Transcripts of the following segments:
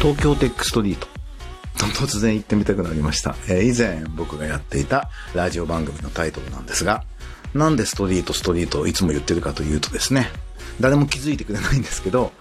東京テックストリート。突然行ってみたくなりました。えー以前僕がやっていたラジオ番組のタイトルなんですが、なんでストリートストリートをいつも言ってるかというとですね、誰も気づいてくれないんですけど、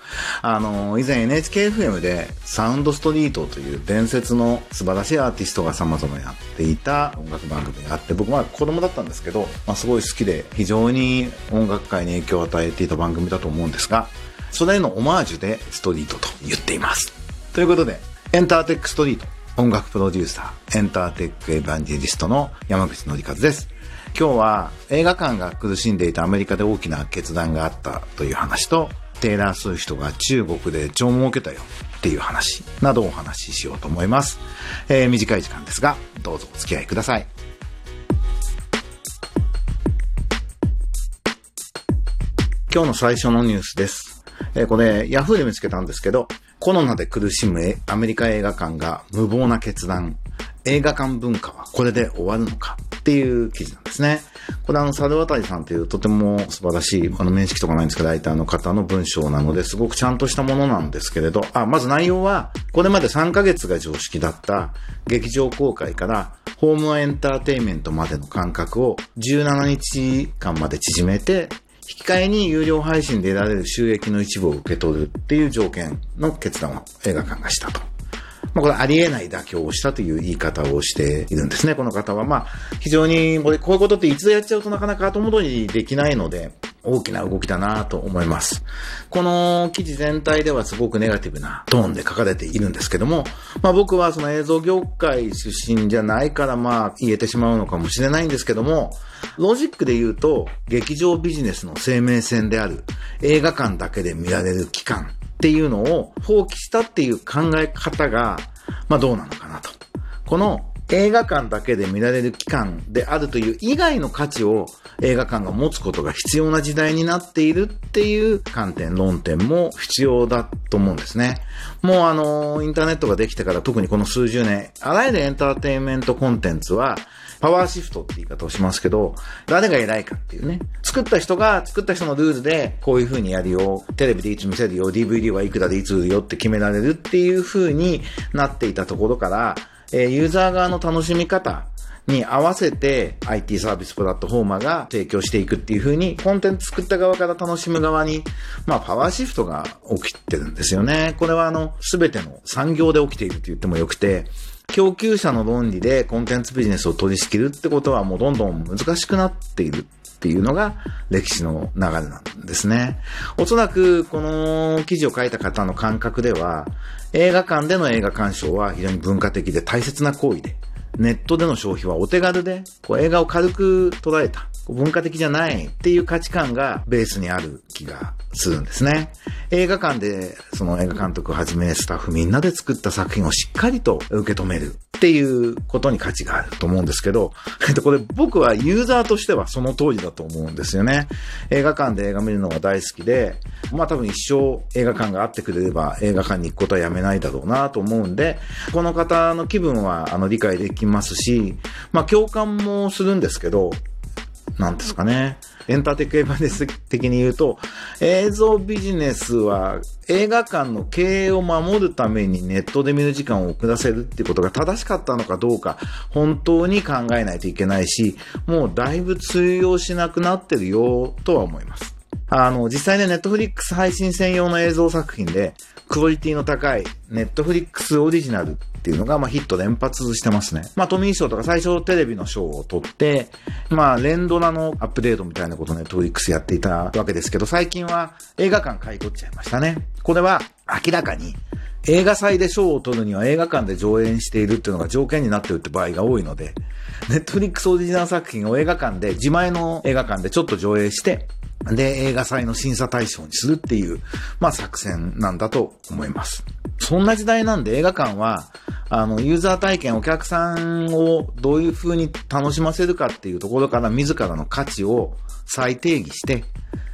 あの以前 NHKFM でサウンドストリートという伝説の素晴らしいアーティストが様々やっていた音楽番組があって、僕は子供だったんですけど、まあ、すごい好きで非常に音楽界に影響を与えていた番組だと思うんですが、それへのオマージュでストリートと言っています。ということで、エンターテックストリート、音楽プロデューサー、エンターテックエヴァンジェリストの山口のりかずです。今日は映画館が苦しんでいたアメリカで大きな決断があったという話と、テイラー・スウィフトが中国で超儲けたよっていう話などをお話ししようと思います。えー短い時間ですが、どうぞお付き合いください。今日の最初のニュースです。えーこれ、ヤフーで見つけたんですけど、コロナで苦しむアメリカ映画館が無謀な決断。映画館文化はこれで終わるのかっていう記事なんですね。これあの、猿渡さんというとても素晴らしい、あの、面識とかないんですけど、ライターの方の文章なので、すごくちゃんとしたものなんですけれど、あ、まず内容は、これまで3ヶ月が常識だった劇場公開から、ホームエンターテインメントまでの間隔を17日間まで縮めて、引き換えに有料配信で得られる収益の一部を受け取るっていう条件の決断を映画館がしたと。まあ、これありえない妥協をしたという言い方をしているんですね、この方は。まあ、非常に、これこういうことって一度やっちゃうとなかなか後戻りできないので、大きな動きだなと思います。この記事全体ではすごくネガティブなトーンで書かれているんですけども、まあ僕はその映像業界出身じゃないからまあ言えてしまうのかもしれないんですけども、ロジックで言うと劇場ビジネスの生命線である映画館だけで見られる期間っていうのを放棄したっていう考え方が、まあどうなのかなと。この映画館だけで見られる期間であるという以外の価値を映画館が持つことが必要な時代になっているっていう観点、論点も必要だと思うんですね。もうあの、インターネットができてから特にこの数十年、あらゆるエンターテインメントコンテンツはパワーシフトって言い方をしますけど、誰が偉いかっていうね。作った人が作った人のルールで、こういう風にやるよ、テレビでいつ見せるよ、DVD はいくらでいつ売るよって決められるっていう風になっていたところから、えーユーザー側の楽しみ方に合わせて IT サービスプラットフォーマーが提供していくっていう風に、コンテンツ作った側から楽しむ側に、まあパワーシフトが起きてるんですよね。これはあの、すべての産業で起きていると言ってもよくて、供給者の論理でコンテンツビジネスを取り仕切るってことはもうどんどん難しくなっているっていうのが歴史の流れなんですね。おそらくこの記事を書いた方の感覚では、映画館での映画鑑賞は非常に文化的で大切な行為で、ネットでの消費はお手軽で、こう映画を軽く捉えた、文化的じゃないっていう価値観がベースにある気がするんですね。映画館で、その映画監督をはじめスタッフみんなで作った作品をしっかりと受け止めるっていうことに価値があると思うんですけど、えっと、これ僕はユーザーとしてはその通りだと思うんですよね。映画館で映画見るのが大好きで、まあ多分一生映画館があってくれれば映画館に行くことはやめないだろうなと思うんで、この方の気分はあの理解できますし、まあ共感もするんですけど、なんですかね。エンターテックエヴァネス的に言うと、映像ビジネスは映画館の経営を守るためにネットで見る時間を遅らせるっていうことが正しかったのかどうか、本当に考えないといけないし、もうだいぶ通用しなくなってるよ、とは思います。あの、実際ね、ネットフリックス配信専用の映像作品で、クオリティの高いネットフリックスオリジナルっていうのが、まあ、ヒット連発してますね。まあ、トミー賞とか最初テレビの賞を取って、まあ、連ドラのアップデートみたいなことをネットフリックスやっていたわけですけど、最近は映画館買い取っちゃいましたね。これは明らかに映画祭で賞を取るには映画館で上演しているっていうのが条件になってるって場合が多いので、ネットフリックスオリジナル作品を映画館で、自前の映画館でちょっと上映して、で、映画祭の審査対象にするっていう、まあ作戦なんだと思います。そんな時代なんで映画館は、あの、ユーザー体験、お客さんをどういう風に楽しませるかっていうところから自らの価値を再定義して、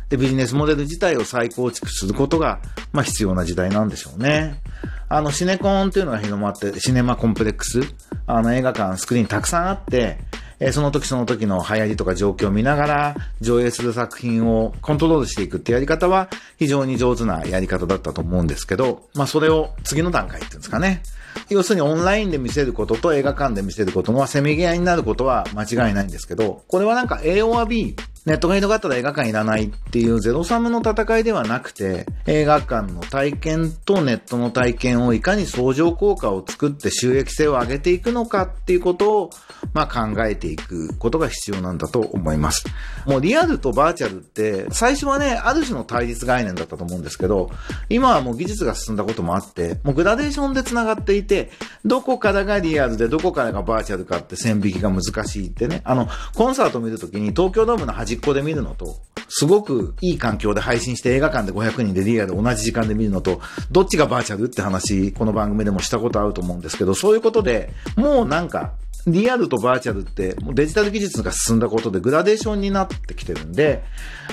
で、ビジネスモデル自体を再構築することが、まあ必要な時代なんでしょうね。あの、シネコンっていうのが広まって、シネマコンプレックス、あの映画館、スクリーンたくさんあって、え、その時その時の流行りとか状況を見ながら上映する作品をコントロールしていくってやり方は非常に上手なやり方だったと思うんですけど、まあそれを次の段階っていうんですかね。要するにオンラインで見せることと映画館で見せることのせめぎ合いになることは間違いないんですけど、これはなんか A or B ネットが広がったら映画館いらないっていうゼロサムの戦いではなくて、映画館の体験とネットの体験をいかに相乗効果を作って収益性を上げていくのかっていうことを、まあ考えていくことが必要なんだと思います。もうリアルとバーチャルって、最初はね、ある種の対立概念だったと思うんですけど、今はもう技術が進んだこともあって、もうグラデーションで繋がっていて、どこからがリアルでどこからがバーチャルかって線引きが難しいってね、あの、コンサート見るときに東京ドームの端っこで見るのと、すごくいい環境で配信して映画館で500人でリアルで同じ時間で見るのと、どっちがバーチャルって話、この番組でもしたことあると思うんですけど、そういうことで、もうなんか、リアルとバーチャルってもうデジタル技術が進んだことでグラデーションになってきてるんで、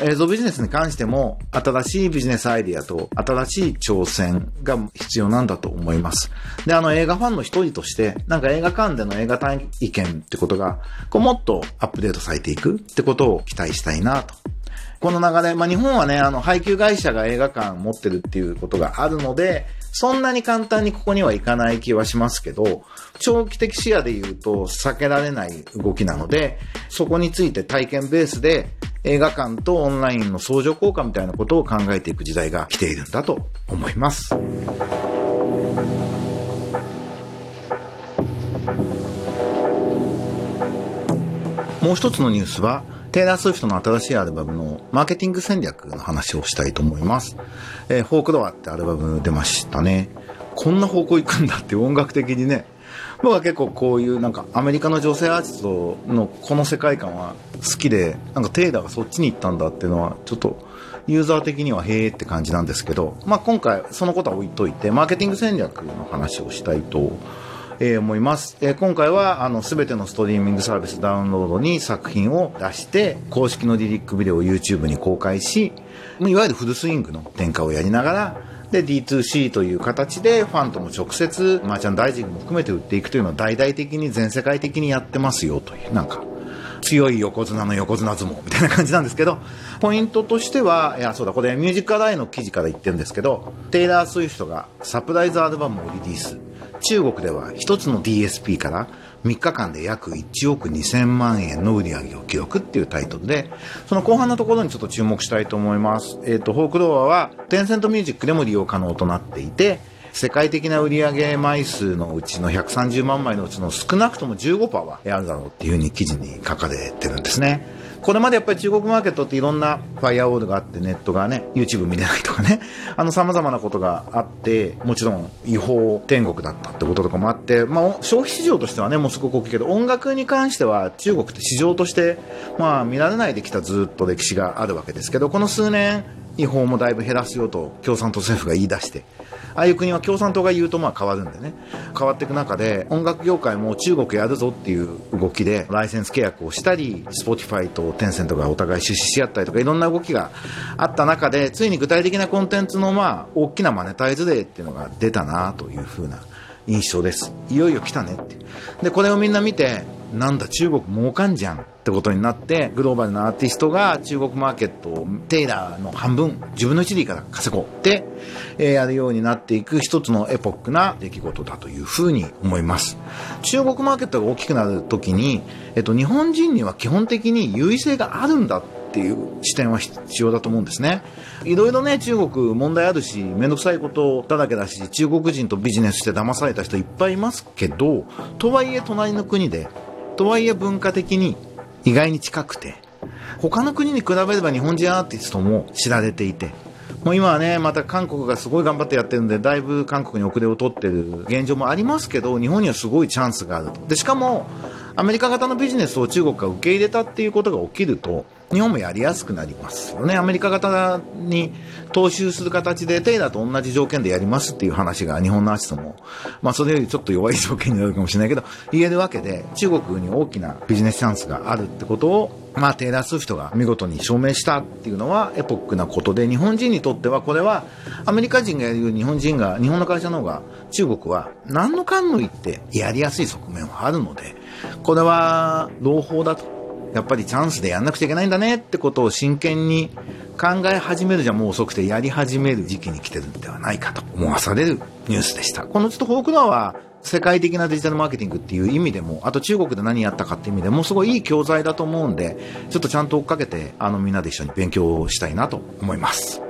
映像ビジネスに関しても新しいビジネスアイディアと新しい挑戦が必要なんだと思います。で、あの映画ファンの一人として、なんか映画館での映画体験ってことが、こうもっとアップデートされていくってことを期待したいなとこの流れ、まあ、日本はね、あの、配給会社が映画館持ってるっていうことがあるので、そんなに簡単にここにはいかない気はしますけど、長期的視野で言うと避けられない動きなので、そこについて体験ベースで映画館とオンラインの相乗効果みたいなことを考えていく時代が来ているんだと思います。もう一つのニュースは、テイラー・スウィフトの新しいアルバムのマーケティング戦略の話をしたいと思います。えー、フォークドアってアルバム出ましたね。こんな方向行くんだって音楽的にね。僕は結構こういうなんかアメリカの女性アーティストのこの世界観は好きで、なんかテイラーがそっちに行ったんだっていうのはちょっとユーザー的にはへえって感じなんですけど、まあ今回そのことは置いといて、マーケティング戦略の話をしたいと思います。えー、思います。えー、今回は、あの、すべてのストリーミングサービスダウンロードに作品を出して、公式のリリックビデオを YouTube に公開し、いわゆるフルスイングの展開をやりながら、で、D2C という形でファンとも直接マーチャンダイジングも含めて売っていくというのは大々的に全世界的にやってますよという、なんか、強い横綱の横綱相撲みたいな感じなんですけど、ポイントとしては、いや、そうだ、これ Music Ally の記事から言ってるんですけど、テイラー・スウィフトがサプライズアルバムをリリース。中国では1つの DSP から3日間で約1億2000万円の売り上げを記録っていうタイトルで、その後半のところにちょっと注目したいと思います。えっ、ー、と、フォークドアは、テンセントミュージックでも利用可能となっていて、世界的な売上枚数のうちの130万枚のうちの少なくとも15%はあるだろうっていうふうに記事に書かれてるんですね。これまでやっぱり中国マーケットっていろんなファイアウォールがあってネットがね、YouTube 見れないとかね、あの様々なことがあって、もちろん違法天国だったってこととかもあって、まあ消費市場としてはね、もうすごく大きいけど、音楽に関しては中国って市場として、まあ見られないできたずっと歴史があるわけですけど、この数年、違法もだいぶ減らすよと共産党政府が言い出して、ああいう国は共産党が言うとまあ変わるんでね。変わっていく中で、音楽業界も中国やるぞっていう動きで、ライセンス契約をしたり、Spotify とテンセントがお互い出資し合ったりとか、いろんな動きがあった中で、ついに具体的なコンテンツのまあ、大きなマネタイズ例っていうのが出たなというふうな印象です。いよいよ来たねって。で、これをみんな見て、なんだ中国儲かんじゃんってことになってグローバルなアーティストが中国マーケットをテイラーの半分自分の1でいいから稼ごうって、えー、やるようになっていく一つのエポックな出来事だというふうに思います中国マーケットが大きくなるときに、えっと、日本人には基本的に優位性があるんだっていう視点は必要だと思うんですね。いろいろね、中国問題あるし、めんどくさいことだらけだし、中国人とビジネスして騙された人いっぱいいますけど、とはいえ隣の国でとはいえ文化的に意外に近くて、他の国に比べれば日本人アーティストも知られていて、もう今はね、また韓国がすごい頑張ってやってるんで、だいぶ韓国に遅れを取ってる現状もありますけど、日本にはすごいチャンスがあると。で、しかも、アメリカ型のビジネスを中国が受け入れたっていうことが起きると、日本もやりやすくなりますよね。アメリカ型に踏襲する形でテイラーと同じ条件でやりますっていう話が日本のアーティストも、まあそれよりちょっと弱い条件になるかもしれないけど、言えるわけで、中国に大きなビジネスチャンスがあるってことを、まあテイラー・スウィフトが見事に証明したっていうのはエポックなことで、日本人にとってはこれはアメリカ人がやる日本人が、日本の会社の方が中国は何のかんの言ってやりやすい側面はあるので、これは朗報だと。やっぱりチャンスでやんなくちゃいけないんだねってことを真剣に考え始めるじゃもう遅くてやり始める時期に来てるんではないかと思わされるニュースでした。このちょっとフォークドアは世界的なデジタルマーケティングっていう意味でも、あと中国で何やったかっていう意味でも、すごいいい教材だと思うんで、ちょっとちゃんと追っかけて、あのみんなで一緒に勉強したいなと思います。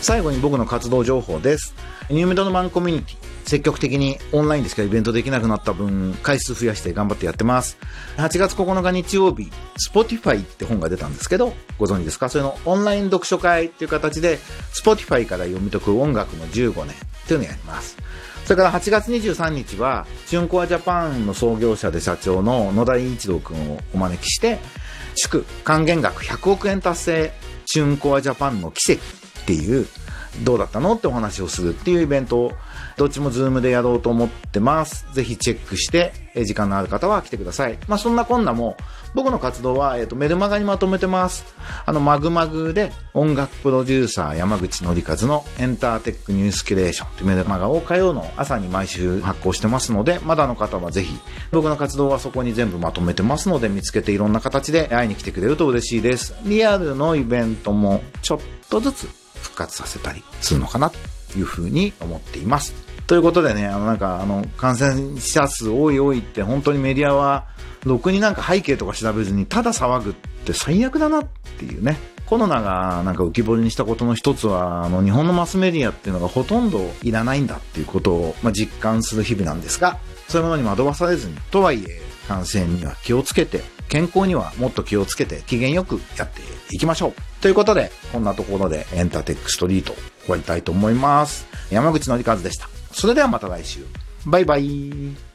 最後に僕の活動情報です。ニューメドのマンコミュニティ。積極的にオンラインでしかイベントできなくなった分、回数増やして頑張ってやってます。8月9日日曜日、Spotify って本が出たんですけど、ご存知ですか？それのオンライン読書会っていう形で、Spotify から読み解く音楽の15年っていうのをやります。それから8月23日は、 TuneCore Japan の創業者で社長の野田威一郎君をお招きして、祝還元額100億円達成、 TuneCore Japan の軌跡っていうどうだったのってお話をするっていうイベントを、どっちもズームでやろうと思ってます。ぜひチェックして、え時間のある方は来てください。まあそんなこんなも、僕の活動は、えっ、ー、と、メルマガにまとめてます。あの、マグマグで音楽プロデューサー山口のりかずのエンターテックニュースキュレーションというメルマガを火曜の朝に毎週発行してますので、まだの方はぜひ、僕の活動はそこに全部まとめてますので、見つけていろんな形で会いに来てくれると嬉しいです。リアルのイベントもちょっとずつ復活させたりするのかなというふうに思っています。ということでね、あのなんかあの感染者数多い多いって本当にメディアはろくになんか背景とか調べずにただ騒ぐって最悪だなっていうね。コロナがなんか浮き彫りにしたことの一つは、あの日本のマスメディアっていうのがほとんどいらないんだっていうことを、まあ、実感する日々なんですが、そういうものに惑わされずに、とはいえ感染には気をつけて、健康にはもっと気をつけて機嫌よくやっていきましょう。ということで、こんなところでエンターテックストリート終わりたいと思います。山口のりかずでした。それではまた来週。バイバイ。